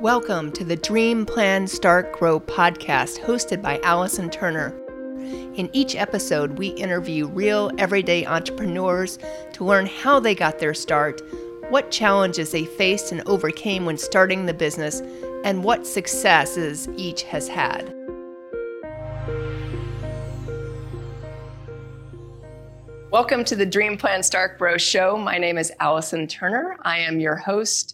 Welcome to the Dream Plan Start Grow podcast hosted by Allison Turner. In each episode, we interview real everyday entrepreneurs to learn how they got their start, what challenges they faced and overcame when starting the business, and what successes each has had. Welcome to the Dream Plan Start Grow show. My name is Allison Turner. I am your host.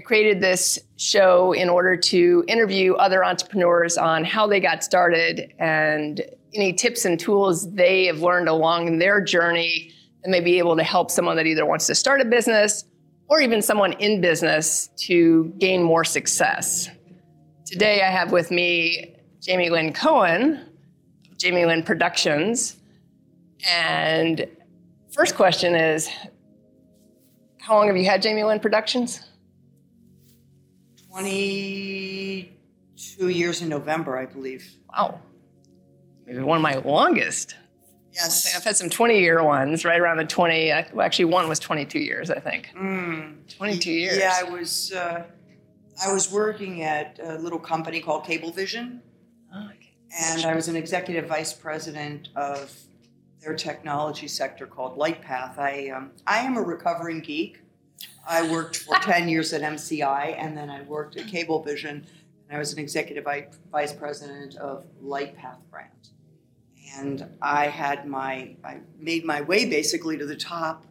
I created this show in order to interview other entrepreneurs on how they got started and any tips and tools they have learned along their journey and may be able to help someone that either wants to start a business or even someone in business to gain more success. Today I have with me Jamie Lynn Cohen, Jamie Lynn Productions. And first question is how long have you had Jamie Lynn Productions? 22 years in November, I believe. Wow. Maybe one of my longest. Yes. I've had some 20 year ones, right around the 20. Well, actually, one was 22 years, I think. Mm. 22 years. Yeah, I was. Uh, I was working at a little company called Cablevision, Oh, okay. and I was an executive vice president of their technology sector called LightPath. I um, I am a recovering geek. I worked for 10 years at MCI, and then I worked at Cablevision, and I was an executive vice president of LightPath brand. And I had my, I made my way basically to the top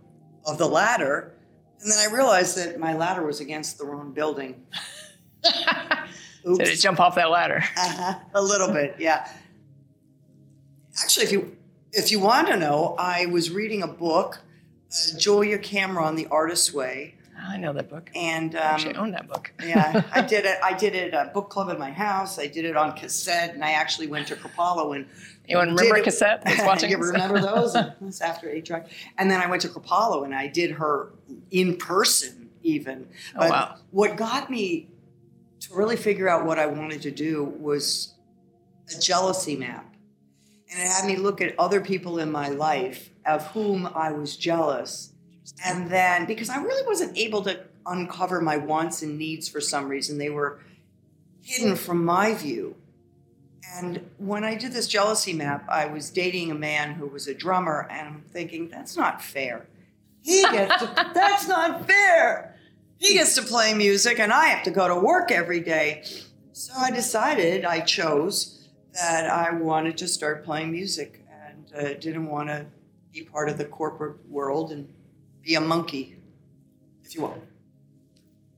of the ladder, and then I realized that my ladder was against the wrong building. So to Oops. jump off that ladder. Uh-huh. A little bit, yeah. Actually, if you if you want to know, I was reading a book, uh, Julia Cameron, The Artist's Way, I know that book. and I actually um, own that book. yeah, I did it. I did it at a book club in my house. I did it on cassette, and I actually went to Kripalu and Anyone remember it- cassette watching? you remember those? It was after eight track, and then I went to Kripalu and I did her in person, even. Oh, But wow. what got me to really figure out what I wanted to do was a jealousy map. And it had me look at other people in my life of whom I was jealous. And then, because I really wasn't able to uncover my wants and needs for some reason, they were hidden from my view. And when I did this jealousy map, I was dating a man who was a drummer, and I'm thinking, that's not fair. He gets to, that's not fair. He gets to play music, and I have to go to work every day. So I decided, I chose that I wanted to start playing music and uh, didn't want to be part of the corporate world and be a monkey, if you will.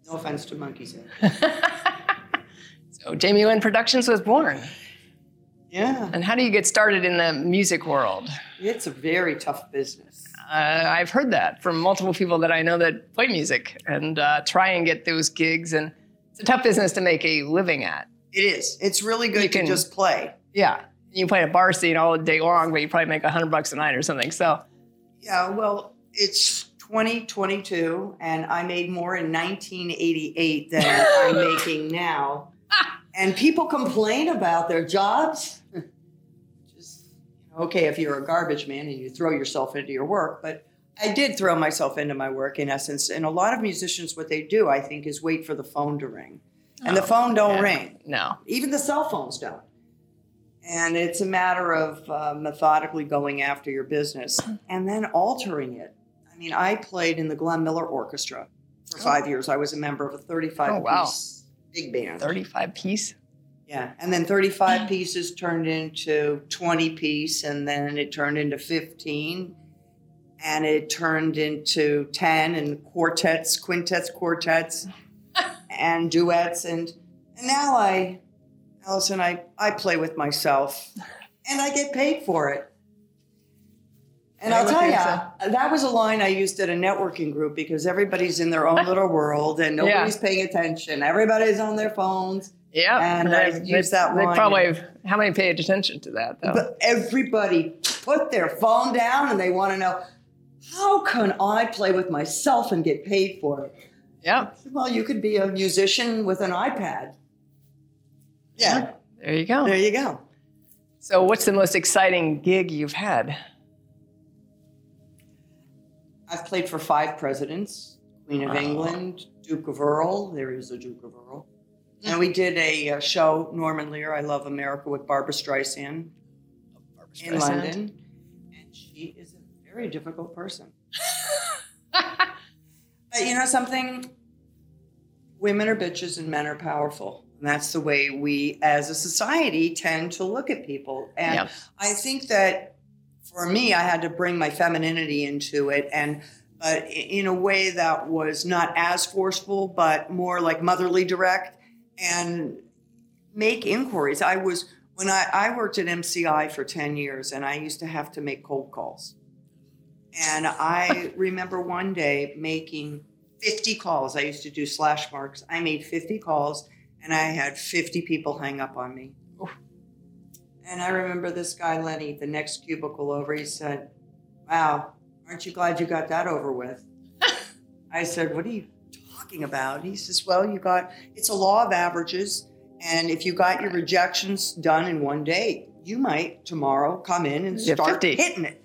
No offense to monkeys. so Jamie Lynn Productions was born. Yeah, And how do you get started in the music world? it's a very tough business. Uh, I've heard that from multiple people that I know that play music and uh, try and get those gigs. And it's a tough business to make a living at. It is. It's really good You to can- just play. Yeah. You play a bar scene all day long, but you probably make a hundred bucks a night or something. So Yeah, well, it's 2022, and I made more in 1988 than I'm making now. And people complain about their jobs. Just, you know, okay, if you're a garbage man and you throw yourself into your work, but I did throw myself into my work in essence. And a lot of musicians, what they do, I think, is wait for the phone to ring. And the Oh, phone don't yeah. ring. no. even the cell phones don't. And it's a matter of uh, methodically going after your business and then altering it. I mean, I played in the Glenn Miller Orchestra for oh. five years. I was a member of a 35 Oh, wow. piece big band. 35 piece. Yeah. And then 35 mm. pieces turned into 20 piece, and then it turned into 15, and it turned into 10, and quartets, quintets, quartets, and duets. And, and now I, Allison, I, I play with myself, and I get paid for it. And I'll tell you, that was a line I used at a networking group because everybody's in their own little world and Yeah. nobody's paying attention. Everybody's on their phones. Yeah. And I they, use that one. They line. probably, how many paid attention to that though? But everybody put their phone down and they want to know how can I play with myself and get paid for it? yeah. Well, you could be a musician with an iPad. Yeah, There you go. there you go. So what's the most exciting gig you've had? I've played for five presidents Queen of Wow. England, Duke of Earl. There is a Duke of Earl. And we did a, uh show, Norman Lear, I Love America, with Barbara Streisand Barbra in Streisand. London. And she is a very difficult person. But you know something? Women are bitches and men are powerful. And that's the way we as a society tend to look at people. And Yeah. I think that for me, I had to bring my femininity into it and but i- in a way that was not as forceful, but more like motherly direct and make inquiries. I was when I, I worked at MCI for 10 years and I used to have to make cold calls. And I remember one day making 50 calls. I used to do slash marks. I made 50 calls and I had 50 people hang up on me. Oof. And I remember this guy, Lenny, the next cubicle over, he said, Wow, aren't you glad you got that over with? I said, What are you talking about? He says, Well, you got, it's a law of averages. And if you got your rejections done in one day, you might tomorrow come in and start 50. hitting it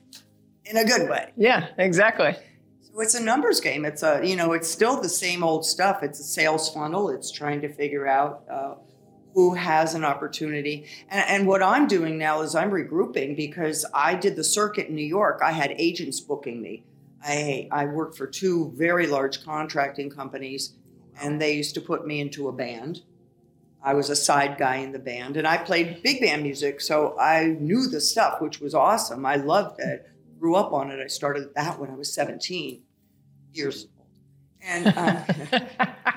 in a good way. Yeah, exactly. So it's a numbers game. It's a you know it's still the same old stuff. It's a sales funnel. It's trying to figure out uh, who has an opportunity. And, and what I'm doing now is I'm regrouping because I did the circuit in New York. I had agents booking me. I I worked for two very large contracting companies, and they used to put me into a band. I was a side guy in the band, and I played big band music, so I knew the stuff, which was awesome. I loved it. Grew up on it. I started that when I was 17 years old, and um,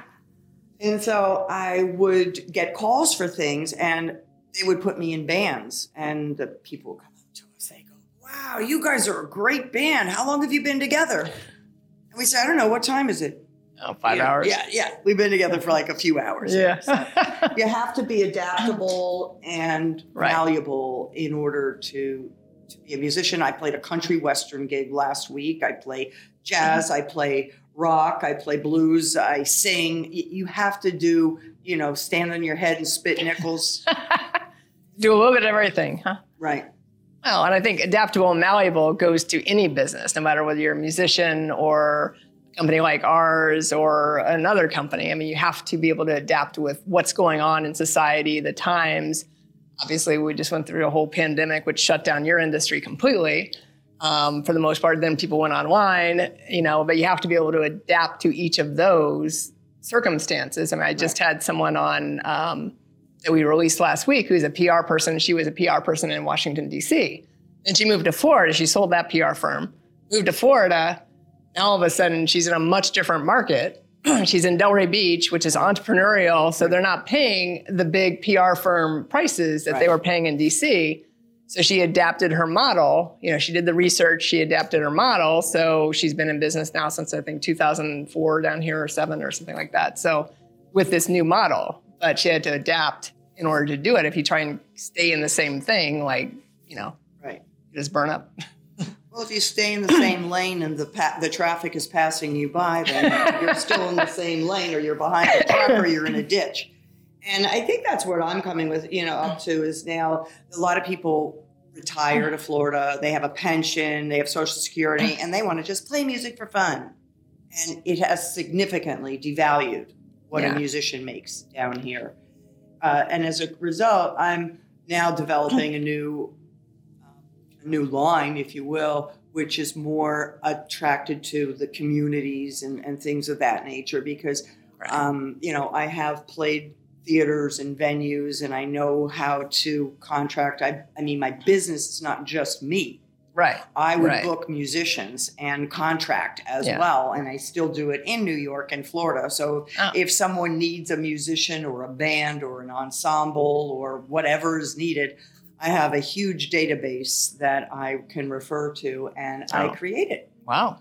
and so I would get calls for things, and they would put me in bands, and the people would come up to us. They go, "Wow, you guys are a great band. How long have you been together?" And we say, "I don't know. What time is it?" Oh, five Yeah, hours. Yeah, yeah. We've been together for like a few hours. Yeah. you have to be adaptable and Right. malleable in order to to be a musician. I played a country western gig last week. I play jazz. Mm-hmm. I play rock. I play blues. I sing. You have to do, you know, stand on your head and spit nickels. Do a little bit of everything, huh? right. Well, and I think adaptable and malleable goes to any business, no matter whether you're a musician or a company like ours or another company. I mean, you have to be able to adapt with what's going on in society, the times. Obviously, we just went through a whole pandemic, which shut down your industry completely. Um, for the most part, then people went online, you know, but you have to be able to adapt to each of those circumstances. I mean, I just had someone on um, that we released last week who's a PR person. She was a PR person in Washington, D.C. And she moved to Florida. She sold that PR firm, moved to Florida. Now all of a sudden, she's in a much different market. she's in Delray Beach, which is entrepreneurial. So they're not paying the big PR firm prices that they were paying in DC. So she adapted her model. You know, she did the research, she adapted her model. So she's been in business now since I think 2004 down here or seven or something like that. So with this new model, but she had to adapt in order to do it. If you try and stay in the same thing, like, you know, Right. you just burn up. Well, if you stay in the same lane and the pa- the traffic is passing you by, then you're still in the same lane, or you're behind a truck, or you're in a ditch. And I think that's what I'm coming with, you know, up to is now a lot of people retire to Florida. They have a pension, they have Social Security, and they want to just play music for fun. And it has significantly devalued what Yeah. a musician makes down here. Uh, and as a result, I'm now developing a new a new line, if you will, which is more attracted to the communities and, and things of that nature. Because, um, you know, I have played theaters and venues and I know how to contract. I, I mean, my business is not just me. Right. I would Right. book musicians and contract as Yeah. well. And I still do it in New York and Florida. So Oh. if someone needs a musician or a band or an ensemble or whatever is needed, I have a huge database that I can refer to and I Oh. create it. Wow.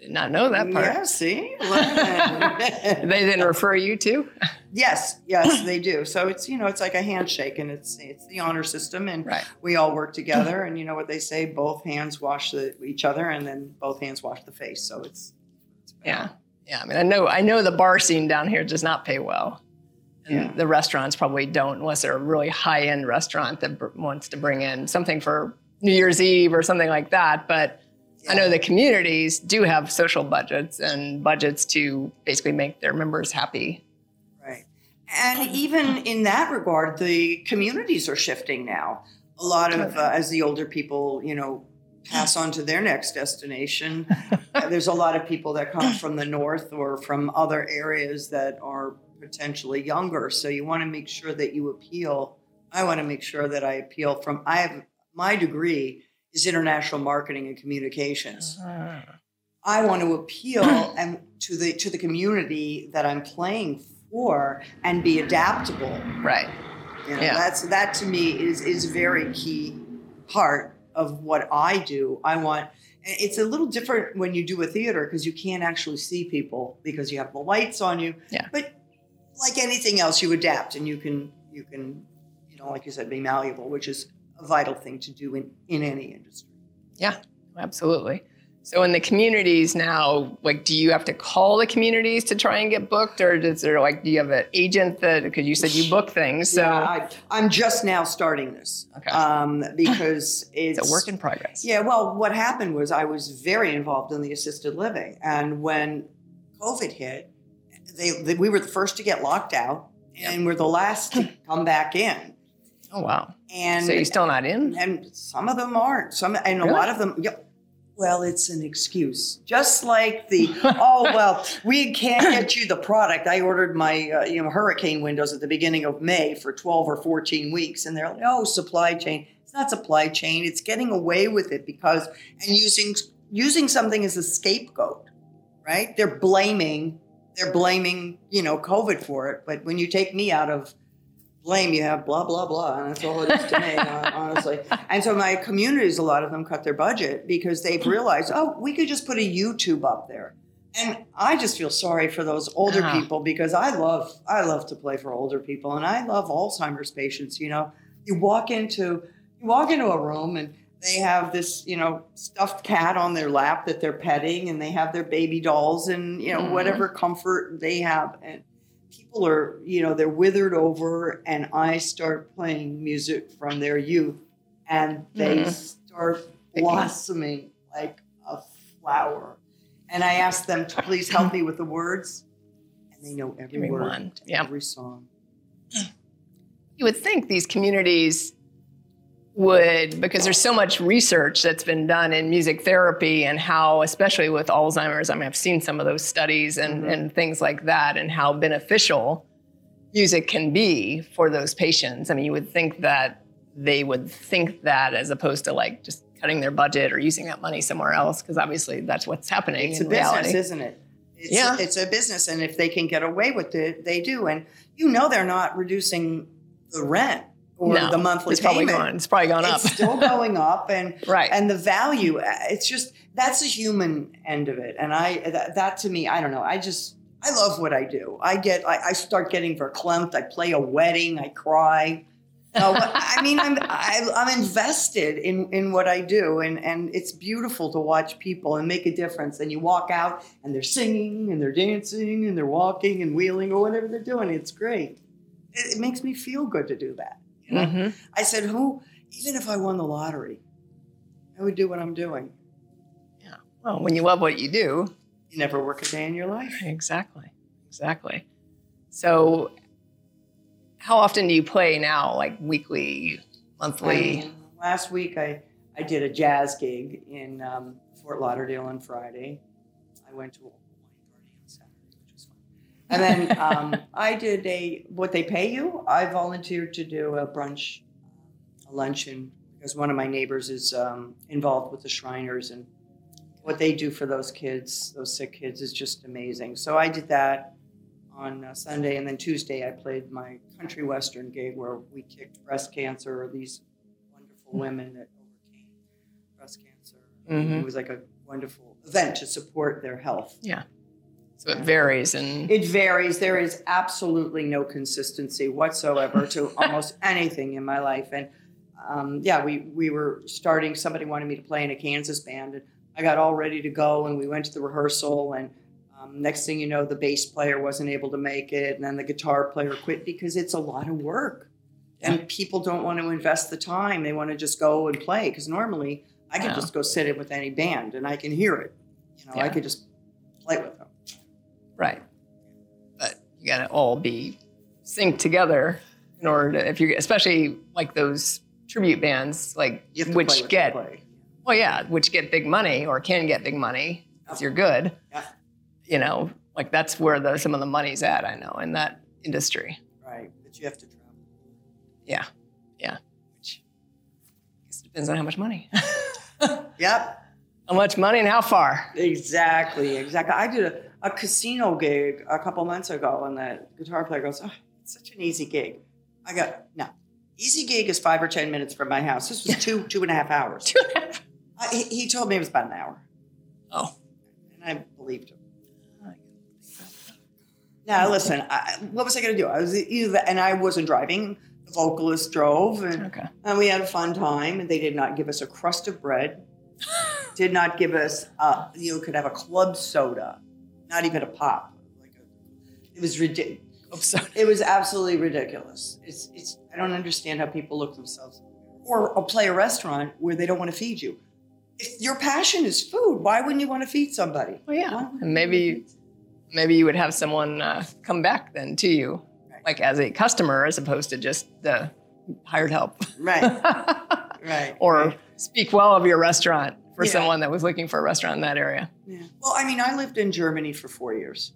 Did not know that part. Yeah, see? They then refer you to? yes, yes, they do. So it's you know it's like a handshake and it's it's the honor system and Right. we all work together and you know what they say both hands wash the, each other and then both hands wash the face. So it's, it's Yeah. Yeah. I mean, I know I know the bar scene down here does not pay well. And Yeah. the restaurants probably don't unless they're a really high end restaurant that br- wants to bring in something for New Year's Eve or something like that. But I know the communities do have social budgets and budgets to basically make their members happy. Right. And even in that regard, the communities are shifting now. A lot of, uh, as the older people, you know, pass on to their next destination, there's a lot of people that come from the north or from other areas that are potentially younger. So you want to make sure that you appeal. I want to make sure that I appeal from, I have my degree is international marketing and communications. Uh-huh. I want to appeal and to the to the community that I'm playing for and be adaptable. Right. You know, yeah. That's that to me is is a very key part of what I do. I want it's a little different when you do a theater because you can't actually see people because you have the lights on you. Yeah. But like anything else, you adapt and you can you can you know like you said be malleable, which is a vital thing to do in, in any industry. Yeah, absolutely. So in the communities now, like, do you have to call the communities to try and get booked, or is there like, do you have an agent that? Because you said you book things, so yeah, I, am just now starting this. Okay. Um, because it's, it's, a work in progress. Yeah. Well, what happened was I was very involved in the assisted living, and when COVID hit, they, they we were the first to get locked out, and we're the last to come back in. Oh wow! And so you're still not in? And some of them aren't. Some and really? a lot of them. Yeah, well, it's an excuse. Just like the oh well, we can't get you the product. I ordered my uh, you know hurricane windows at the beginning of May for twelve or fourteen weeks, and they're like, oh, supply chain. It's not supply chain. It's getting away with it because and using using something as a scapegoat, right? They're blaming they're blaming you know COVID for it. But when you take me out of blame you have blah blah blah and that's all it is to me honestly and so my communities a lot of them cut their budget because they've realized oh we could just put a youtube up there and i just feel sorry for those older uh-huh. people because i love i love to play for older people and i love alzheimer's patients you know you walk into you walk into a room and they have this you know stuffed cat on their lap that they're petting and they have their baby dolls and you know mm-hmm. whatever comfort they have and people are, you know, they're withered over, and I start playing music from their youth, and they mm-hmm. start blossoming like a flower. And I ask them to please help me with the words, and they know every, every word, yeah. every song. You would think these communities would because there's so much research that's been done in music therapy and how especially with alzheimer's i mean i've seen some of those studies and, mm-hmm. and things like that and how beneficial music can be for those patients i mean you would think that they would think that as opposed to like just cutting their budget or using that money somewhere else because obviously that's what's happening it's in a reality. business isn't it it's yeah. It's a business and if they can get away with it they do and you know they're not reducing the rent or no, the monthly it's payment. Probably gone. It's probably gone up. It's still going up, and right. and the value. Uh, it's just that's the human end of it, and I that, that to me, I don't know. I just I love what I do. I get I, I start getting verklempt. I play a wedding. I cry. No, I mean, I'm I, am i am invested in in what I do, and and it's beautiful to watch people and make a difference. And you walk out, and they're singing, and they're dancing, and they're walking and wheeling or whatever they're doing. It's great. It, it makes me feel good to do that. You know? mm-hmm. I said, who, even if I won the lottery, I would do what I'm doing. Yeah. Well, when you love what you do, you never work a day in your life. Exactly. Exactly. So, how often do you play now? Like weekly, monthly? Um, last week, I, I did a jazz gig in um, Fort Lauderdale on Friday. I went to and then um, I did a what they pay you. I volunteered to do a brunch, a luncheon because one of my neighbors is um, involved with the Shriners and what they do for those kids, those sick kids, is just amazing. So I did that on uh, Sunday, and then Tuesday I played my country western gig where we kicked breast cancer. Or these wonderful women that overcame breast cancer. Mm-hmm. It was like a wonderful event to support their health. Yeah. So it varies and it varies. There is absolutely no consistency whatsoever to almost anything in my life. And um, yeah, we we were starting. Somebody wanted me to play in a Kansas band, and I got all ready to go. And we went to the rehearsal, and um, next thing you know, the bass player wasn't able to make it, and then the guitar player quit because it's a lot of work, and people don't want to invest the time. They want to just go and play because normally I can Yeah. just go sit in with any band and I can hear it. You know, I Yeah. could just play with. Right. But you got to all be synced together in order to, if you, especially like those tribute bands, like You have to play which get, well, yeah, which get big money or can get big money if you're good. Yeah. You know, like that's where the, some of the money's at, I know, in that industry. Right. But you have to travel. Yeah. Yeah. Which I guess depends on how much money. Yep. how much money and how far. Exactly. Exactly. I did a, a casino gig a couple months ago, and the guitar player goes, "Oh, it's such an easy gig." I go, "No, easy gig is five or ten minutes from my house. This was two two and a half hours." I, he, he told me it was about an hour, Oh. and I believed him. Now, listen, I, what was I going to do? I was either, and I wasn't driving. The vocalist drove, and, Okay. and we had a fun time. And they did not give us a crust of bread. did not give us. Uh, you could have a club soda, not even a pop. Like a, it was ridiculous. It was absolutely ridiculous. It's, it's. I don't understand how people look themselves, or, or play a restaurant where they don't want to feed you. If your passion is food, why wouldn't you want to feed somebody? Well, yeah. And maybe maybe you would have someone uh, come back then to you, Right. like as a customer, as opposed to just the hired help, Right, right. or right. speak well of your restaurant for Yeah. someone that was looking for a restaurant in that area. Yeah. Well, I mean, I lived in Germany for four years,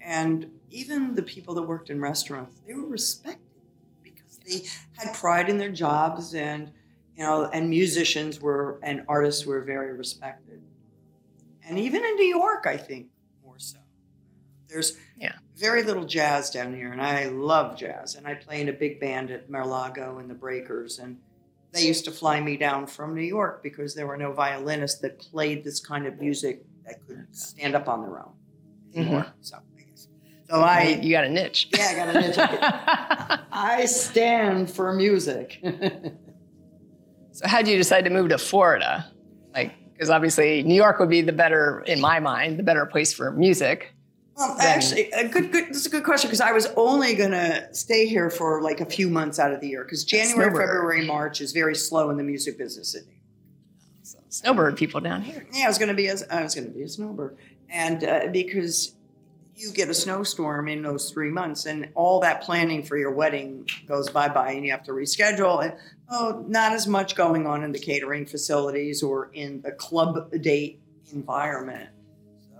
and even the people that worked in restaurants, they were respected because they had pride in their jobs, and you know, and musicians were and artists were very respected. And even in New York, I think more so. There's Yeah. very little jazz down here, and I love jazz. And I play in a big band at Mar-a-Lago and the Breakers, and they used to fly me down from New York because there were no violinists that played this kind of music that could stand up on their own mm-hmm. anymore. So I guess. So I you got a niche. yeah, I got a niche. I stand for music. so how did you decide to move to Florida? Like, because obviously New York would be the better, in my mind, the better place for music. Well, Then- actually, a good, good. This is a good question because I was only gonna stay here for like a few months out of the year because January, Snowbird. February, March is very slow in the music business. in New York. So, snowbird people down here. Yeah, I was gonna be a, I was gonna be a snowbird, and uh, because you get a snowstorm in those three months, and all that planning for your wedding goes bye bye, and you have to reschedule. And oh, not as much going on in the catering facilities or in the club date environment.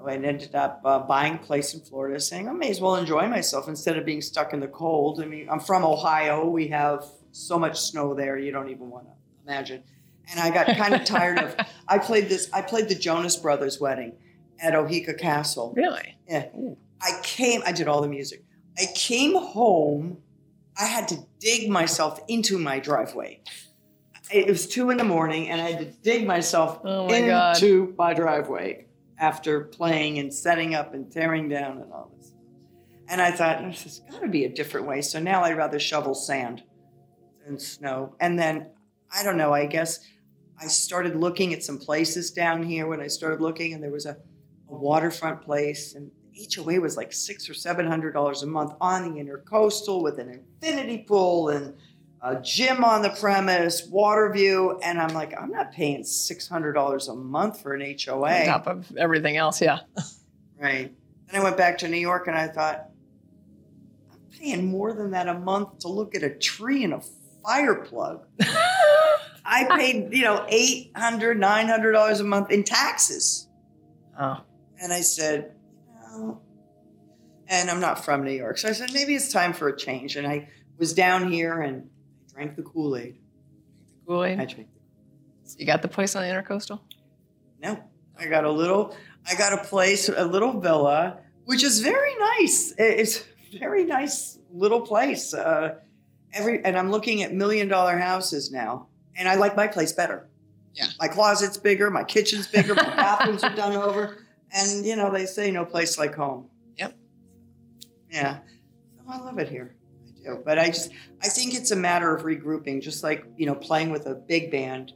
I ended up uh, buying a place in Florida, saying I may as well enjoy myself instead of being stuck in the cold. I mean, I'm from Ohio. We have so much snow there, you don't even want to imagine. And I got kind of tired of. I played this. I played the Jonas Brothers wedding at Oheka Castle. Really? Yeah. Ooh. I came, I did all the music. I came home, I had to dig myself into my driveway. It was two in the morning, and I had to dig myself Oh my God. into my driveway after playing and setting up and tearing down and all this. And I thought, there's got to be a different way. So now I'd rather shovel sand than snow. And then, I don't know, I guess I started looking at some places down here when I started looking, and there was a, a waterfront place, and HOA was like six or seven hundred dollars a month on the intercoastal with an infinity pool and a gym on the premise, water view, and I'm like, I'm not paying six hundred dollars a month for an HOA. On top of everything else, yeah. Right. Then I went back to New York and I thought, I'm paying more than that a month to look at a tree and a fire plug. I paid, you know, $800, $900 a month in taxes. oh, And I said, no. And I'm not from New York. So I said, maybe it's time for a change. And I was down here and drank the Kool Aid. I Kool-Aid. drank So you got the place on the intercoastal? No, I got a little. I got a place, a little villa, which is very nice. It's a very nice little place. Uh, every and I'm looking at million dollar houses now, and I like my place better. Yeah. my closet's bigger, my kitchen's bigger, my bathrooms are done over, and you know they say no place like home. Yep. Yeah, so I love it here. Do, but I just I think it's a matter of regrouping, just like you know playing with a big band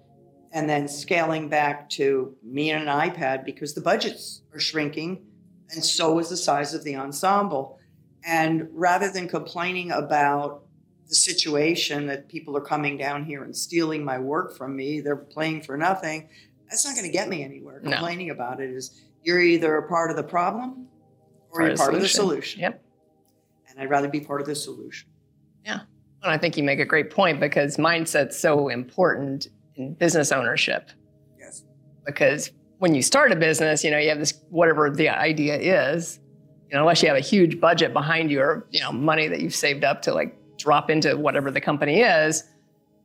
and then scaling back to me and an iPad because the budgets are shrinking and so is the size of the ensemble. And rather than complaining about the situation that people are coming down here and stealing my work from me, they're playing for nothing. That's not going to get me anywhere. No. Complaining about it is you're either a part of the problem or Part you're part of the solution. solution. Yep. And I'd rather be part of the solution. And I think you make a great point because mindset's so important in business ownership. Yes. Because when you start a business, you know, you have this whatever the idea is, you know, unless you have a huge budget behind you or, you know, money that you've saved up to like drop into whatever the company is,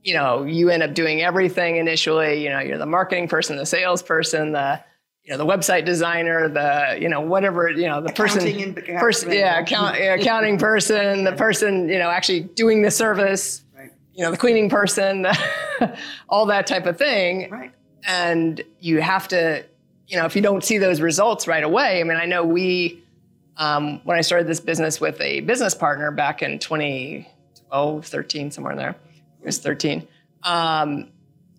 you know, you end up doing everything initially. You know, you're the marketing person, the salesperson, the you know, the website designer, the, you know, whatever, you know, the person Accounting and person, yeah, account, accounting person, the person, you know, actually doing the service, Right. you know, the cleaning person, all that type of thing. Right. And you have to, you know, if you don't see those results right away, I mean, I know we, um, when I started this business with a business partner back in 2012, 13, somewhere in there, it was 13. Um,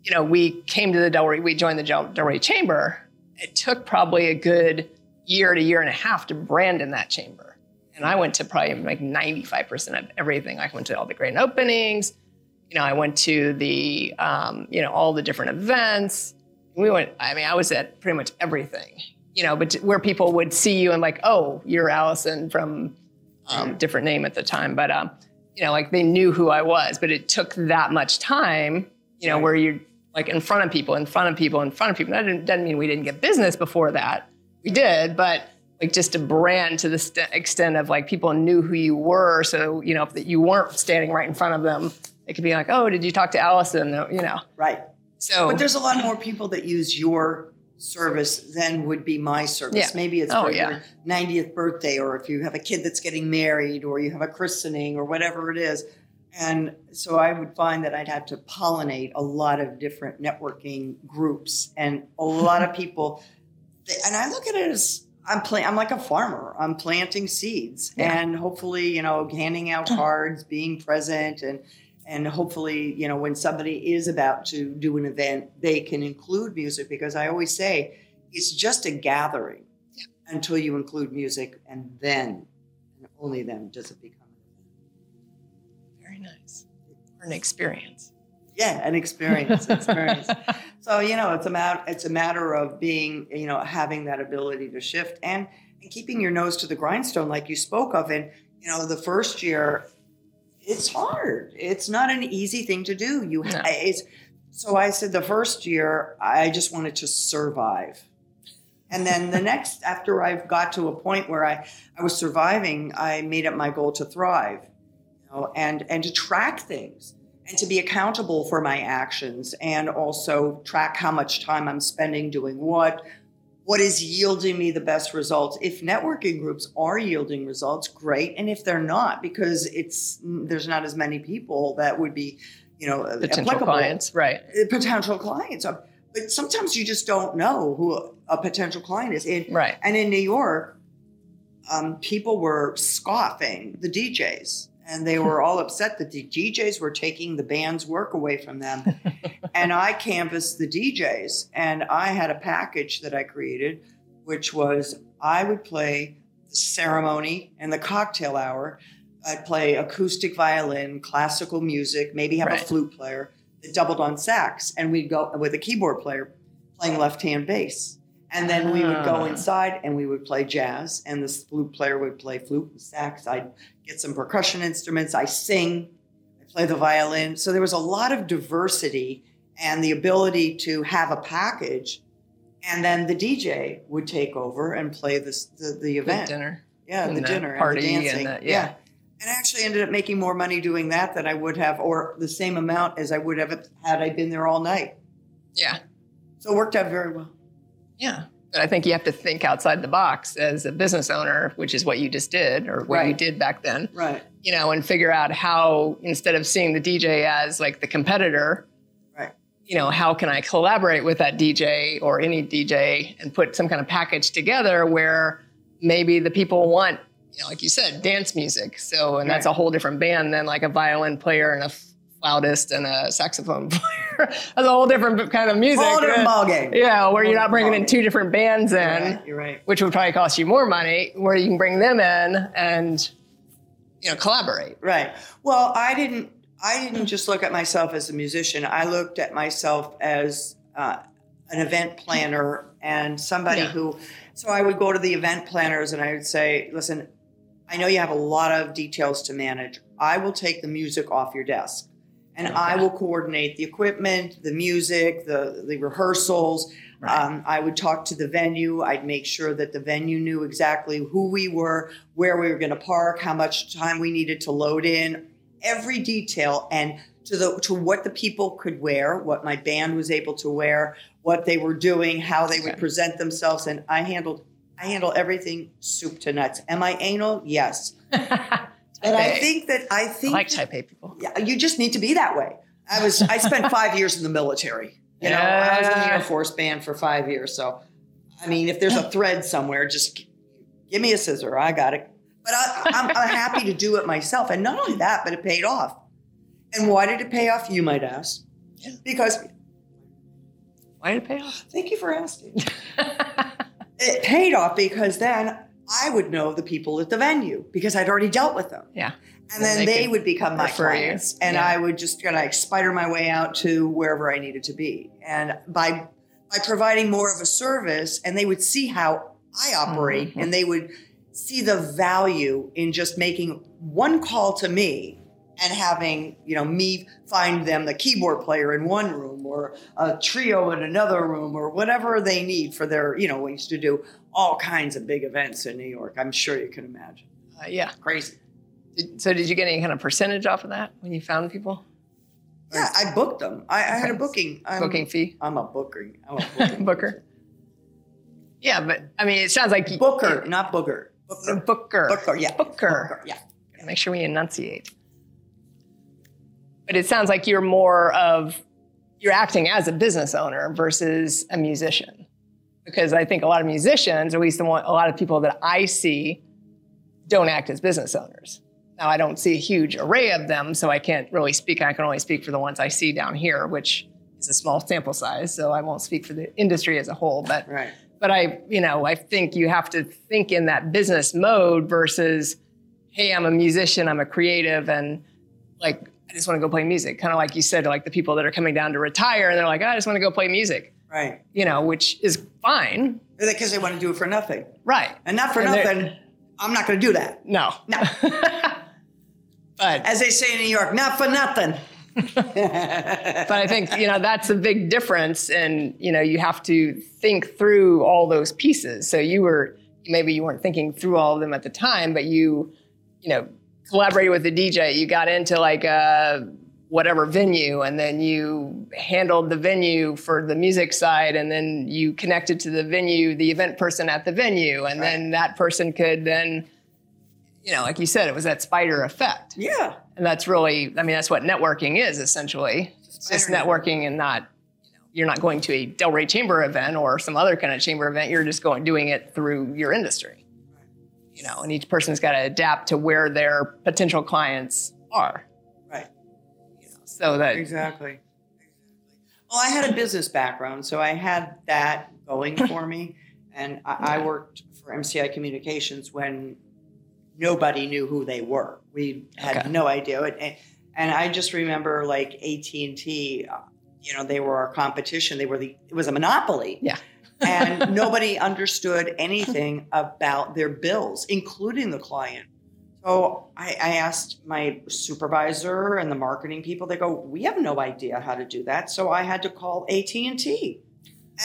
you know, we came to the Delray, we joined the Del- Delray Chamber. It took probably a good year to year and a half to brand in that chamber. And I went to probably like 95% of everything. I went to all the grand openings. You know, I went to the, um, you know, all the different events. We went, I mean, I was at pretty much everything, you know, but where people would see you and like, oh, you're Allison from um, different name at the time. But, um, you know, like they knew who I was, but it took that much time, you know, where you're like in front of people, in front of people, in front of people. That didn't, doesn't mean we didn't get business before that. We did, but like just a brand to the st- extent of like people knew who you were. So, you know, if that you weren't standing right in front of them, it could be like, oh, did you talk to Allison? You know, Right. so But there's a lot more people that use your service than would be my service. Yeah. Maybe it's Oh, for yeah. your 90th birthday, or if you have a kid that's getting married, or you have a christening, or whatever it is. And so I would find that I'd have to pollinate a lot of different networking groups and a lot of people. And I look at it as I'm pla- I'm like a farmer. I'm planting seeds Yeah. and hopefully, you know, handing out mm. cards, being present and and hopefully, you know, when somebody is about to do an event, they can include music because I always say it's just a gathering until you include music and then and only then does it become nice. Or an experience. yeah, an experience, experience. So you know, it's a matter it's a matter of being you know having that ability to shift and and keeping your nose to the grindstone, like you spoke of. And you know, the first year, it's hard. It's not an easy thing to do. You No. it's so I said the first year I just wanted to survive. And then the next, after I got to a point where I, I was surviving, I made it my goal to thrive, know, and and to track things and to be accountable for my actions and also track how much time I'm spending doing what, what is yielding me the best results. If networking groups are yielding results, great. And if they're not, because it's there's not as many people that would be, you know, Potential clients, right. uh, potential clients. Uh, But sometimes you just don't know who a, a potential client is. And, Right. and in New York, um, people were scoffing the DJs. And they were all upset that the DJs were taking the band's work away from them. and I canvassed the DJs, and I had a package that I created, which was I would play the ceremony and the cocktail hour. I'd play acoustic violin, classical music, maybe have Right. a flute player that doubled on sax, and we'd go with a keyboard player playing left hand bass. And then we would go Ah. inside and we would play jazz, and the flute player would play flute and sax. I'd get some percussion instruments. I sing, I play the violin. So there was a lot of diversity and the ability to have a package. And then the DJ would take over and play this, the, the event. dinner. Yeah, and the the dinner party and and the dancing. the- yeah. And I actually ended up making more money doing that than I would have, or the same amount as I would have had I been there all night. Yeah. So it worked out very well. Yeah. But I think you have to think outside the box as a business owner, which is what you just did or what you did back then, Right. you know, and figure out how, instead of seeing the DJ as like the competitor, Right. you know, how can I collaborate with that DJ or any DJ and put some kind of package together where maybe the people want, you know, like you said, dance music. So, and that's a whole different band than like a violin player and a flautist and a saxophone player. that's a whole different kind of music. Whole different ballgame. Yeah, where you're not bringing in two different bands in, You're right. You're right. which would probably cost you more money, where you can bring them in and you know collaborate. Right. Well, I didn't. I didn't just look at myself as a musician. I looked at myself as uh, an event planner and somebody Yeah. who. So I would go to the event planners and I would say, "Listen, I know you have a lot of details to manage. I will take the music off your desk, and I will coordinate the equipment, the music, the the rehearsals." Right. Um, I would talk to the venue. I'd make sure that the venue knew exactly who we were, where we were going to park, how much time we needed to load in, every detail, and to the to what the people could wear, what my band was able to wear, what they were doing, how they would present themselves, and I handled I handle everything soup to nuts. Am I anal? Yes, But I think that I I think like that- type A people. yeah, you just need to be that way. I was I spent five years in the military. You know, I was in the Air Force band for five years. So, I mean, if there's a thread somewhere, just give me a scissor. I got it. But I, I'm, I'm happy to do it myself. And not only that, but it paid off. And why did it pay off? You might ask. Yeah. Because Why did it pay off? thank you for asking. It paid off because then I would know the people at the venue because I'd already dealt with them. yeah. And Then then they they, would become my refer you. and Yeah. I would just kind of spider my way out to wherever I needed to be. And by by providing more of a service, and they would see how I operate, Mhm. and they would see the value in just making one call to me and having you know me find them the keyboard player in one room or a trio in another room or whatever they need for their you know we used to do all kinds of big events in New York. I'm sure you can imagine. Uh, yeah. Crazy. Did, so did you get any kind of percentage off of that when you found people? Yeah, I booked them. I, I had a booking. I'm, Booking fee? I'm a booker. I'm a booking. Booker. Yeah, but I mean, it sounds like you- booker, not booger. Booker. Booker. Booker. Yeah. Booker. Yeah. Make sure we enunciate. But it sounds like you're more of you're acting as a business owner versus a musician. Because I think a lot of musicians, or at least the one, a lot of people that I see, don't act as business owners. Now I don't see a huge array of them, so I can't really speak. I can only speak for the ones I see down here, which is a small sample size. So I won't speak for the industry as a whole. But Right. but I, you know, I think you have to think in that business mode versus, hey, I'm a musician, I'm a creative, and like I just want to go play music. Kind of like you said, like the people that are coming down to retire and they're like, oh, I just want to go play music, Right. you know, which is fine, Because they want to do it for nothing, right? and not for And nothing. I'm not going to do that. No, No. but As they say in New York, not for nothing. but I think you know that's a big difference, and you know you have to think through all those pieces. So you were maybe you weren't thinking through all of them at the time, but you you know collaborated with the DJ. You got into like a whatever venue, and then you handled the venue for the music side, and then you connected to the venue, the event person at the venue, and then that person could then. You know, like you said, it was that spider effect. yeah. And that's really, I mean, that's what networking is essentially. It's just networking and not, you know, you're not going to a Delray Chamber event or some other kind of chamber event. You're just going, doing it through your industry. You know, and each person's got to adapt to where their potential clients are. Right. You know, so that, Exactly. Well, I had a business background, so I had that going for me. And I, I worked for MCI Communications when nobody knew who they were. We had Okay. no idea. And, and I just remember like AT and T. Uh, you know, they were our competition. They were the. It was a monopoly. Yeah. And nobody understood anything about their bills, including the client. So I, I asked my supervisor and the marketing people. They go, "We have no idea how to do that." So I had to call AT and T,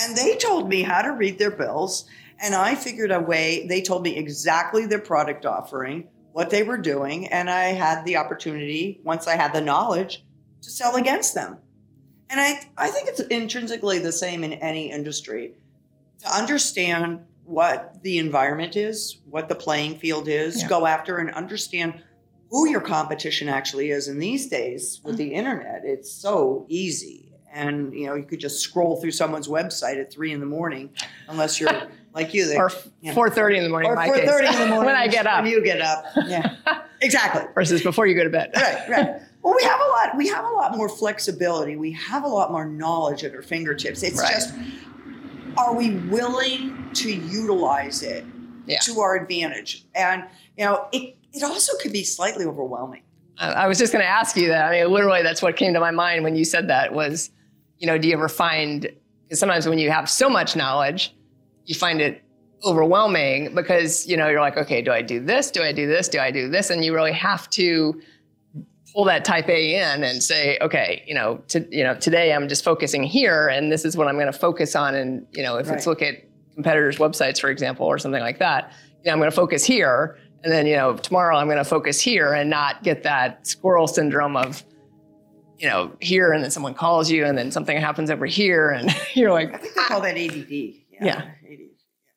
and they told me how to read their bills. And I figured a way. They told me exactly their product offering, what they were doing, and I had the opportunity once I had the knowledge to sell against them. And I, I think it's intrinsically the same in any industry to understand what the environment is, what the playing field is, Yeah. go after and understand who your competition actually is. And these days with the mm-hmm. internet, it's so easy. And you know, you could just scroll through someone's website at three in the morning, unless you're like you, or yeah. 4.30 in the morning or four thirty in the morning when I get up. When you get up, yeah, exactly. versus before you go to bed. Right, right. Well, we have a lot. We have a lot more flexibility. We have a lot more knowledge at our fingertips. It's Right. just, are we willing to utilize it Yeah. to our advantage? And you know, it it also could be slightly overwhelming. I I was just going to ask you that. I mean, literally, that's what came to my mind when you said that was, you know, do you ever find, Because sometimes when you have so much knowledge, you find it overwhelming because you know you're like, okay, do I do this? Do I do this? Do I do this? And you really have to pull that type A in and say, okay, you know, to, you know, today I'm just focusing here, and this is what I'm going to focus on. And you know, if Right. it's look at competitors' websites, for example, or something like that, you know, I'm going to focus here, and then you know, tomorrow I'm going to focus here, and not get that squirrel syndrome of, you know, here, and then someone calls you, and then something happens over here, and you're like, I think they call that ADD. Yeah. ADD.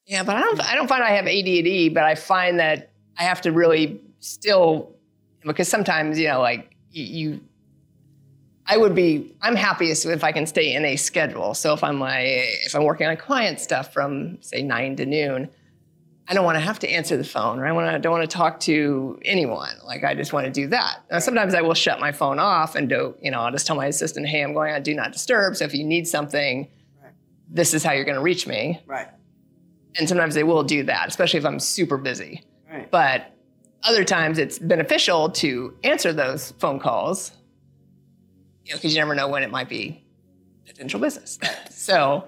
yeah, but I don't. I don't find I have ADD, but I find that I have to really still because sometimes you know, like you, I would be. I'm happiest if I can stay in a schedule. So if I'm like, if I'm working on client stuff from say nine to noon, I don't want to have to answer the phone, or I want to don't want to talk to anyone. Like I just want to do that. Now, sometimes I will shut my phone off and do. You know, I'll just tell my assistant, "Hey, I'm going on do not disturb. So if you need something, Right. this is how you're going to reach me." Right. and sometimes they will do that, especially if I'm super busy. Right. But other times it's beneficial to answer those phone calls, you know, because you never know when it might be potential business. so,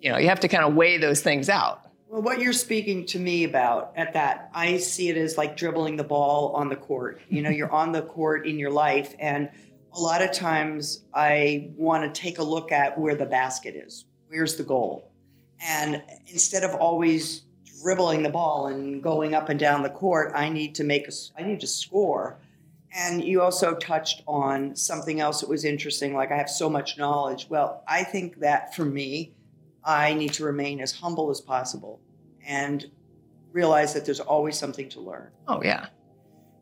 you know, you have to kind of weigh those things out. Well, what you're speaking to me about at that, I see it as like dribbling the ball on the court. You know, you're on the court in your life, and a lot of times I want to take a look at where the basket is. Where's the goal? And instead of always dribbling the ball and going up and down the court, I need to make a, I need to score. And you also touched on something else that was interesting, like I have so much knowledge. Well, I think that for me, I need to remain as humble as possible and realize that there's always something to learn. Oh, yeah.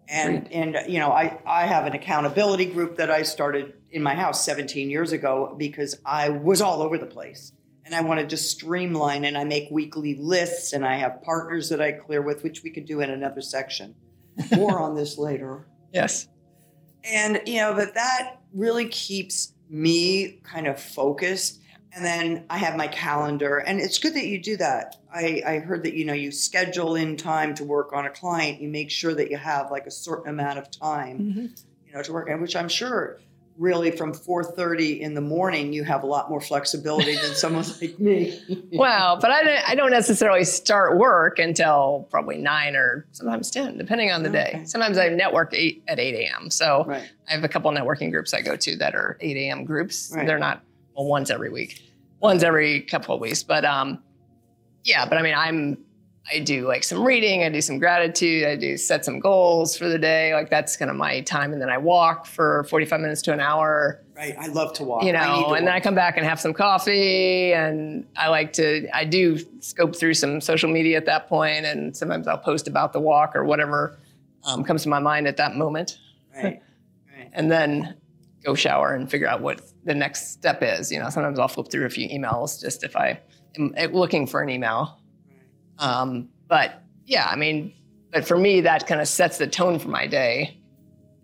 And and you know, I I have an accountability group that I started in my house 17 years ago because I was all over the place. And I wanted to just streamline and I make weekly lists and I have partners that I clear with which we could do in another section. More on this later. Yes. And you know, but that really keeps me kind of focused. And then I have my calendar, and it's good that you do that. I, I heard that you know you schedule in time to work on a client. You make sure that you have like a certain amount of time, mm-hmm. you know, to work, which I'm sure really from 4:30 in the morning you have a lot more flexibility than someone like me. Well, but I, don't- I don't necessarily start work until probably nine or sometimes 10, depending on the day. Sometimes I network eight, at 8 a.m. So right. I have a couple networking groups I go to that are 8 a.m. groups. Right. They're not well, one's every week, one's every couple of weeks. But um, yeah, but I mean, I'm I do like some reading, I do some gratitude, I do set some goals for the day. Like that's kind of my time, and then I walk for 45 minutes to an hour. Right. I love to walk. You know, and then I come back and have some coffee, and I like to I do scope through some social media at that point, and sometimes I'll post about the walk or whatever um, comes to my mind at that moment right. Right. and then go shower and figure out what the next step is. You know, sometimes I'll flip through a few emails just if I am looking for an email. Um, but yeah, I mean, but for me, that kind of sets the tone for my day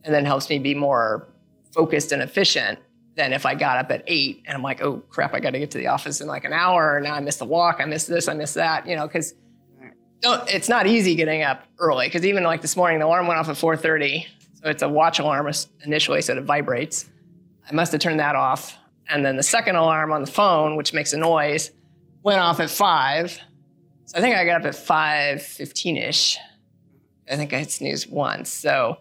and then helps me be more focused and efficient than if I got up at eight and I'm like, oh crap, I got to get to the office in like an hour. And Now I missed the walk. I missed this. I missed that, you know, because it's not easy getting up early because even like this morning, the alarm went off at 4:30. So it's a watch alarm initially, so it vibrates. I must have turned that off, and then the second alarm on the phone, which makes a noise, went off at five. So I think I got up at 5:15 ish. I think I hit snooze once. So,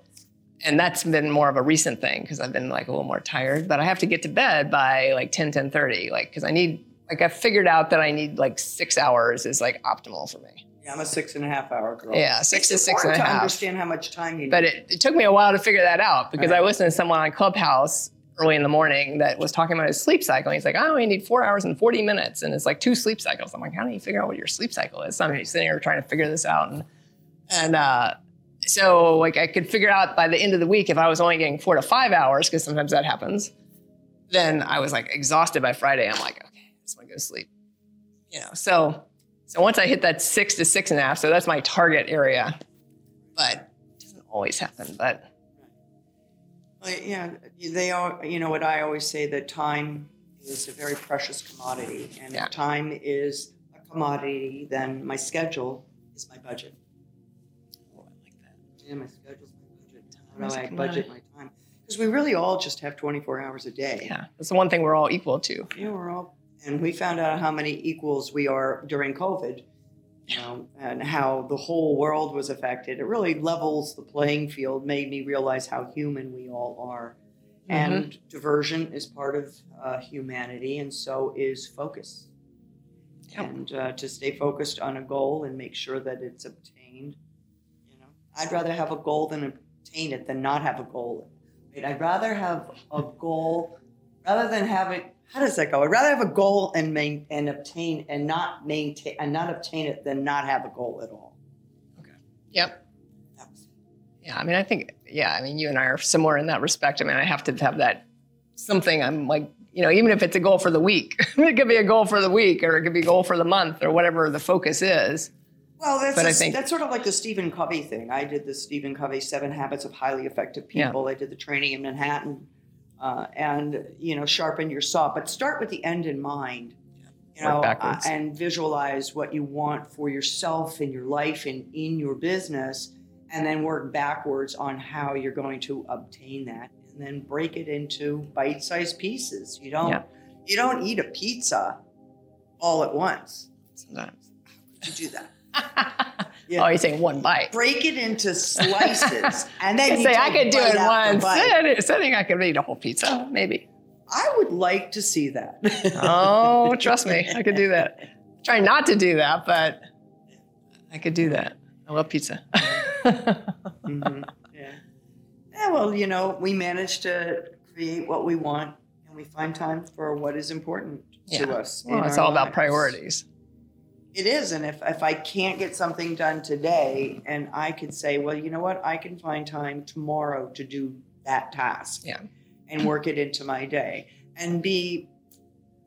and that's been more of a recent thing because I've been like a little more tired. But I have to get to bed by like 10, 10:30, like because I need like I figured out that I need like six hours is like optimal for me. Yeah, I'm a six and a half hour girl. Yeah, six to It's six and a important to understand how much time you need. But it, it took me a while to figure that out because Right. I listened to someone on Clubhouse early in the morning that was talking about his sleep cycle. And He's like, I only need four hours and 40 minutes. And it's like two sleep cycles. I'm like, how do you figure out what your sleep cycle is? So I'm sitting here trying to figure this out. And, and uh, so like I could figure out by the end of the week if I was only getting four to five hours, because sometimes that happens, then I was like exhausted by Friday. I'm like, okay, I just want to go to sleep. You know, so so once I hit that six to six and a half, so that's my target area. But it doesn't always happen. But yeah, they are. You know what I always say that time is a very precious commodity, and Yeah. if time is a commodity, then my schedule is my budget. oh, I like that. Yeah, my schedule's my budget. Time How is I budget my time? Because we really all just have 24 hours a day. Yeah, that's the one thing we're all equal to. Yeah, we're all and we found out how many equals we are during COVID, you know, and how the whole world was affected. It really levels the playing field, made me realize how human we all are. Mm-hmm. And diversion is part of uh, humanity, and so is focus. Yep. And uh, to stay focused on a goal and make sure that it's obtained. You know, I'd rather have a goal than obtain it than not have a goal. I'd rather have a goal rather than having. How does that go? I'd rather have a goal and main, and obtain and not maintain and not obtain it than not have a goal at all. Okay. Yep. That was- Yeah, I mean, I think, yeah, I mean, you and I are similar in that respect. I mean, I have to have that something I'm like, you know, even if it's a goal for the week, it could be a goal for the week or it could be a goal for the month or whatever the focus is. Well, that's But I a- think- that's sort of like the Stephen Covey thing. I did the Stephen Covey Seven Habits of Highly Effective People. I did the training in Manhattan, uh, and you know, sharpen your saw, but start with the end in mind. You know, uh, and visualize what you want for yourself in your life and in your business, and then work backwards on how you're going to obtain that, and then break it into bite-sized pieces. You don't Yeah. you don't eat a pizza all at once. Sometimes. You do that. Yeah. Oh, you're saying one bite. break it into slices, and then you say I could do it once. I think I could eat a whole pizza, maybe. I would like to see that. Oh, trust me, I could do that. Try not to do that, but I could do that. I love pizza. Mhm. Yeah. Yeah. Well, you know, we manage to create what we want, and we find time for what is important Yeah. to us. well, it's all about priorities. It is, and if if I can't get something done today, and I could say, well, you know what, I can find time tomorrow to do that task. Yeah. and work it into my day and be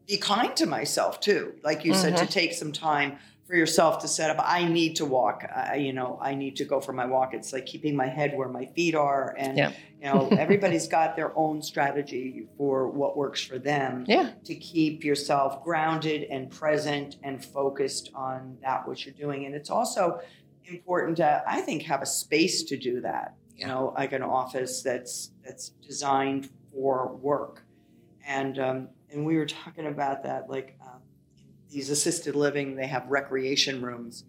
be kind to myself too like you said to Mm-hmm. take some time for yourself to set up. I need to walk. I, you know i need to go for my walk. It's like keeping my head where my feet are and Yeah. you know everybody's got their own strategy for what works for them Yeah. to keep yourself grounded and present and focused on that what you're doing. And it's also important to i think have a space to do that you know like an office that's that's designed for work. And um, and we were talking about that like um, these assisted living they have recreation rooms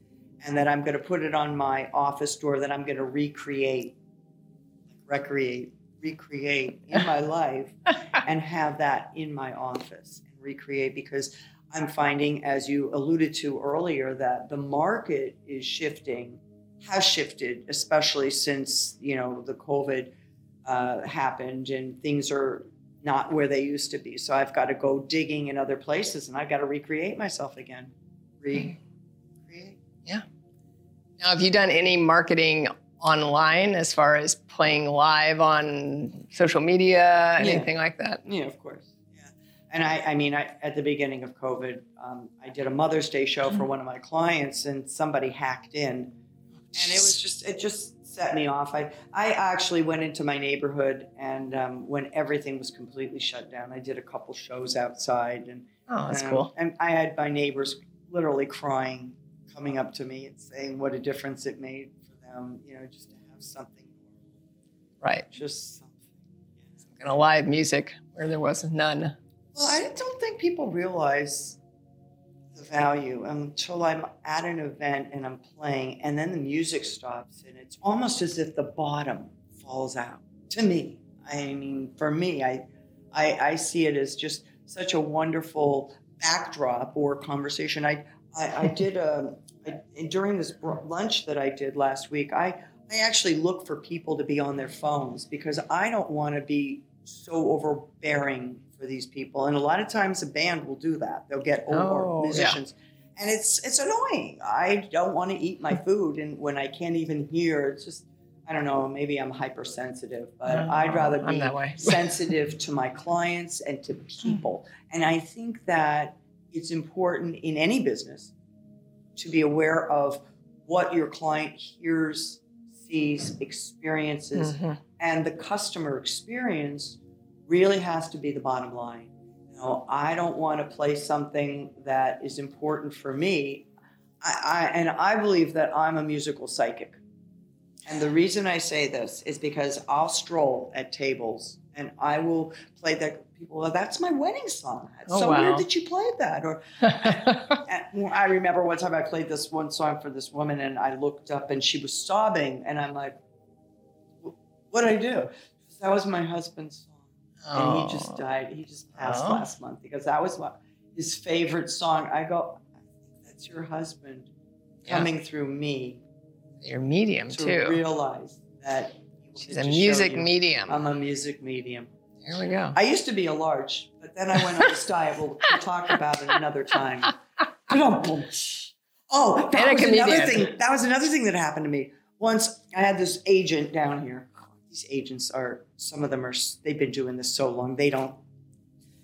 and that i'm going to put it on my office door that i'm going to recreate recreate recreate in my life and have that in my office and recreate because I'm finding, as you alluded to earlier, that the market is shifting, has shifted, especially since you know the COVID uh, happened and things are not where they used to be. So I've got to go digging in other places and I've got to recreate myself again. Recreate. Yeah. Now, have you done any marketing online as far as playing live on social media, anything like that? Yeah, of course. Yeah, and I, I mean, I, at the beginning of COVID, um, I did a Mother's Day show for one of my clients, and somebody hacked in, and it was just, it just set me off. I, I actually went into my neighborhood, and um, when everything was completely shut down, I did a couple shows outside, and Oh, that's um, cool. And I had my neighbors literally crying, coming up to me and saying what a difference it made for them. You know, just to have something, Right. just something. Kind of live music where there was none. Well, I don't think people realize the value until I'm at an event and I'm playing, and then the music stops, and it's almost as if the bottom falls out. To me, I mean, for me, I, I, I see it as just such a wonderful backdrop or conversation. I, I, I did a I, during this lunch that I did last week. I, I actually look for people to be on their phones because I don't want to be so overbearing for these people. And a lot of times a band will do that. They'll get over Oh, yeah. musicians. And it's it's annoying. I don't want to eat my food and when I can't even hear, it's just I don't know, maybe I'm hypersensitive, but Oh, I'd rather be sensitive to my clients and to people. And I think that it's important in any business to be aware of what your client hears, sees, experiences, Mhm. and the customer experience really has to be the bottom line. You know, I don't want to play something that is important for me. I, I, and I believe that I'm a musical psychic. And the reason I say this is because I'll stroll at tables and I will play that. People, well, that's my wedding song. It's Oh, so wow. weird that you played that. Or and I remember one time I played this one song for this woman, and I looked up and she was sobbing, and I'm like, "What did I do?" That was my husband's song, and he just Oh. died. He just passed Oh. last month because that was what his favorite song. I go, that's your husband Yeah. coming through me Your medium to too. realize that. She's a music medium. I'm a music medium. there we go. I used to be a large, but then I went on this diet. We'll, we'll talk about it another time. Oh, that was another thing. That was another thing that happened to me. Once I had this agent down here. These agents are some of them are they've been doing this so long they don't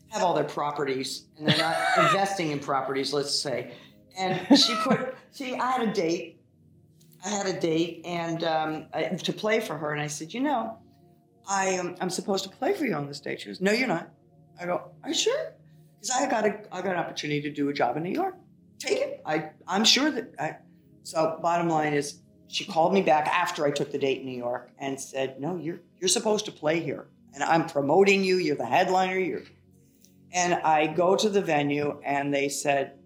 have all their properties and they're not investing in properties. Let's say. And she put see I had a date. I had a date and um, I, to play for her, and I said, you know, I am I'm supposed to play for you on this date. She goes, no, you're not. I go, are you sure? Because I got a I got an opportunity to do a job in New York. Take it. I I'm sure that I. So bottom line is, she called me back after I took the date in New York and said, no, you're you're supposed to play here, and I'm promoting you. You're the headliner. You're. And I go to the venue, and they said,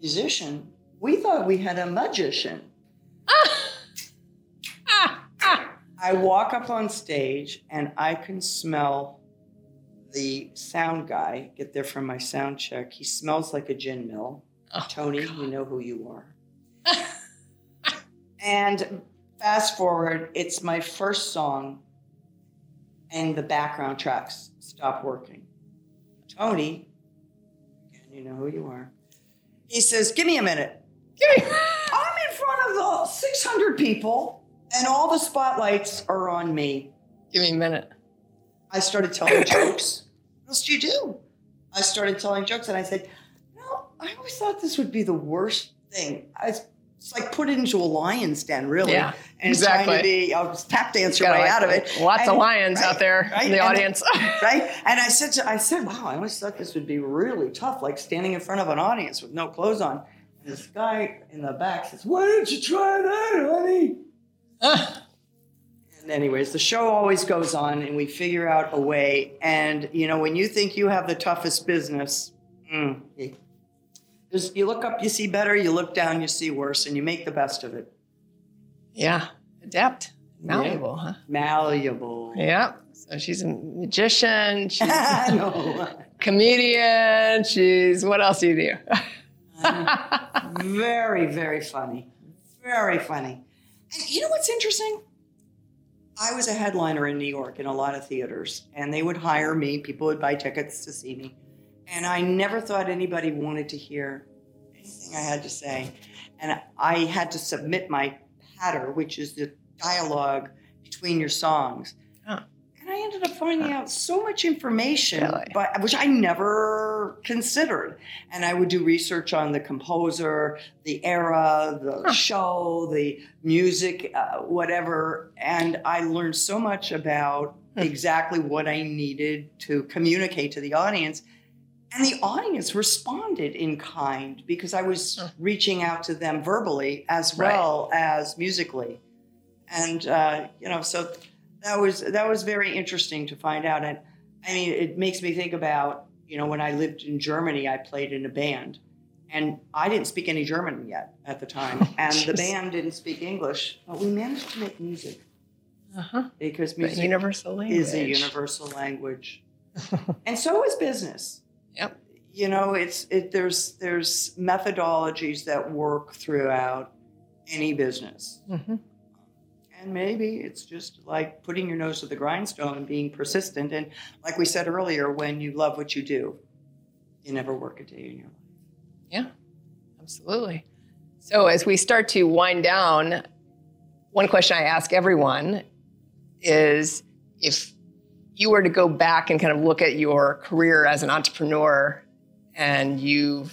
musician. We thought we had a magician. Ah, ah. I walk up on stage and I can smell the sound guy get there from my sound check. He smells like a gin mill. Oh, Tony, you know who you are. And fast forward, it's my first song, and the background tracks stop working. Tony, again, you know who you are. He says, Give me a minute. Give me- I'm in front of the 600 people, and all the spotlights are on me. Give me a minute. I started telling jokes. What else do you do? I started telling jokes, and I said, "No, I always thought this would be the worst thing. I, it's like put it into a lion's den, really, Yeah, and trying exactly. to be. a tap dancer your way like- out of it. Lots of lions right, out there right, in the and- audience. right? And I said, to, I said, wow, I always thought this would be really tough, like standing in front of an audience with no clothes on. And this guy in the back says, "Why don't you try that, honey?" And anyways, the show always goes on, and we figure out a way. And you know, when you think you have the toughest business, mm, you, just- you look up, you see better. You look down, you see worse, and you make the best of it. yeah, adept, malleable, huh? Malleable. Yeah. So she's a magician. She's a comedian. She's what else do you do? very, very funny. Very funny. And you know what's interesting? I was a headliner in New York in a lot of theaters, and they would hire me. People would buy tickets to see me. And I never thought anybody wanted to hear anything I had to say. And I had to submit my patter, which is the dialogue between your songs. Oh. And I ended up finding out so much information, Really? but which I never considered. And I would do research on the composer, the era, the Huh. show, the music, uh, whatever. And I learned so much about Hmm. exactly what I needed to communicate to the audience. And the audience responded in kind because I was Hmm. reaching out to them verbally as Right. well as musically. And, uh, you know, so that was that was very interesting to find out. And I mean, it makes me think about you know when I lived in Germany, I played in a band, and I didn't speak any German yet at the time, and the band didn't speak English, but we managed to make music Uh-huh. because music is a universal language, and so is business. You know, it's it. There's there's methodologies that work throughout any business. Mhm. And maybe it's just like putting your nose to the grindstone and being persistent. And like we said earlier, when you love what you do, you never work a day in your life. Yeah, absolutely. So, as we start to wind down, one question I ask everyone is if you were to go back and kind of look at your career as an entrepreneur and you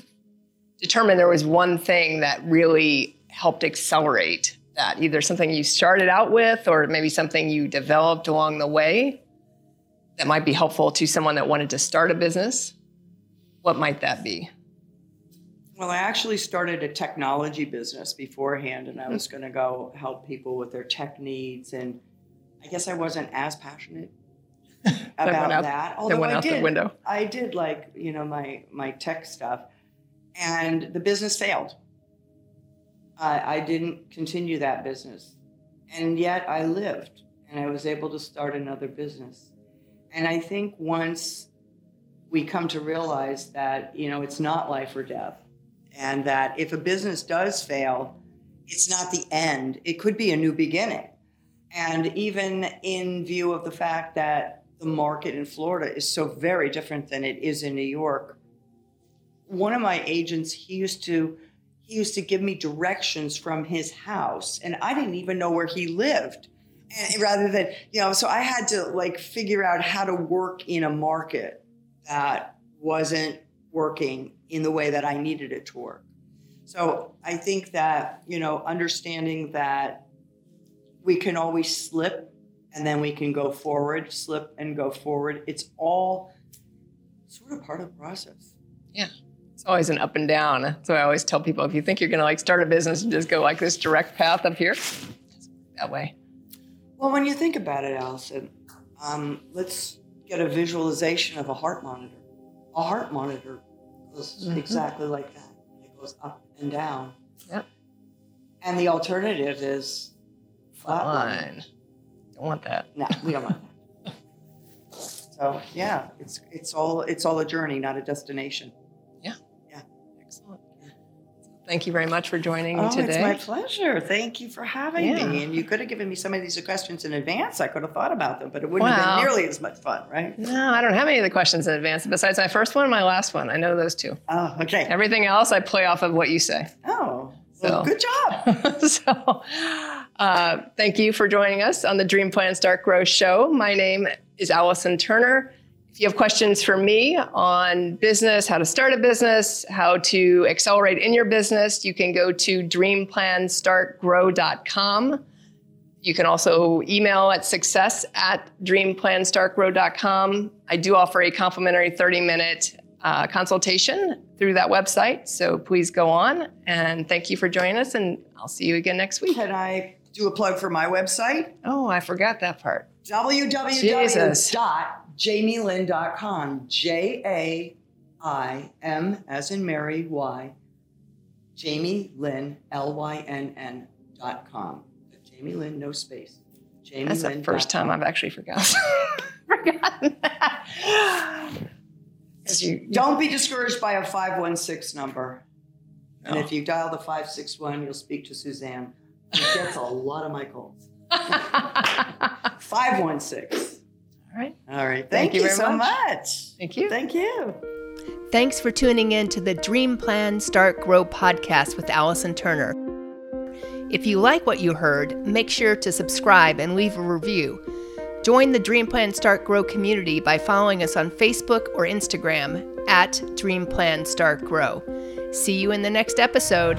determined there was one thing that really helped accelerate that, either something you started out with or maybe something you developed along the way that might be helpful to someone that wanted to start a business, what might that be? Well, I actually started a technology business beforehand, and I hmm. was going to go help people with their tech needs. And I guess I wasn't as passionate about out, that. Although went I out did, the window. I did like you know my my tech stuff, and the business failed. I, I didn't continue that business, and yet I lived, and I was able to start another business. And I think once we come to realize that you know it's not life or death, and that if a business does fail, it's not the end. It could be a new beginning. And even in view of the fact that the market in Florida is so very different than it is in New York, one of my agents, he used to he used to give me directions from his house and I didn't even know where he lived. And rather than, you know, so I had to like figure out how to work in a market that wasn't working in the way that I needed it to work. So I think that, you know, understanding that we can always slip and then we can go forward, slip and go forward. It's all sort of part of the process. Yeah. It's always an up and down. So I always tell people if you think you're going to like start a business and just go like this direct path up here, that way. Well, when you think about it, Allison, um, let's get a visualization of a heart monitor. A heart monitor goes mm-hmm. exactly like that. It goes up and down. Yep. And the alternative is flat line. Don't want that. No, we don't want that. so yeah, it's it's all it's all a journey, not a destination. Yeah. Yeah. Excellent. Thank you very much for joining me oh, today. It's my pleasure. Thank you for having yeah. me. And you could have given me some of these questions in advance. I could have thought about them, but it wouldn't have been nearly as much fun, right? No, I don't have any of the questions in advance besides my first one and my last one. I know those two. Oh, okay. Everything else, I play off of what you say. Oh, well, so. good job. so, uh, thank you for joining us on the Dream Plan Start Grow show. My name is Allison Turner. If you have questions for me on business, how to start a business, how to accelerate in your business, you can go to dreamplanstartgrow.com. You can also email at success at dreamplanstartgrow.com. I do offer a complimentary 30 minute uh, consultation through that website. So please go on and thank you for joining us. And I'll see you again next week. Can I do a plug for my website? Oh, I forgot that part. www jaimylynn.com. J A I M as in Mary Y. Jaimy Lynn, L Y N N dot com. Jaimy Lynn, no space. Jaimy That's Lynn. the first time I've actually forgotten. forgotten that. You, Don't be discouraged by a 516 number. No. And if you dial the 561, you'll speak to Suzanne. She gets a lot of my calls. 516. All right. All right. Thank, Thank you, you so much. much. Thank you. Thank you. Thanks for tuning in to the Dream Plan Start Grow podcast with Allison Turner. If you like what you heard, make sure to subscribe and leave a review. Join the Dream Plan Start Grow community by following us on Facebook or Instagram at Dream Plan Start Grow. See you in the next episode.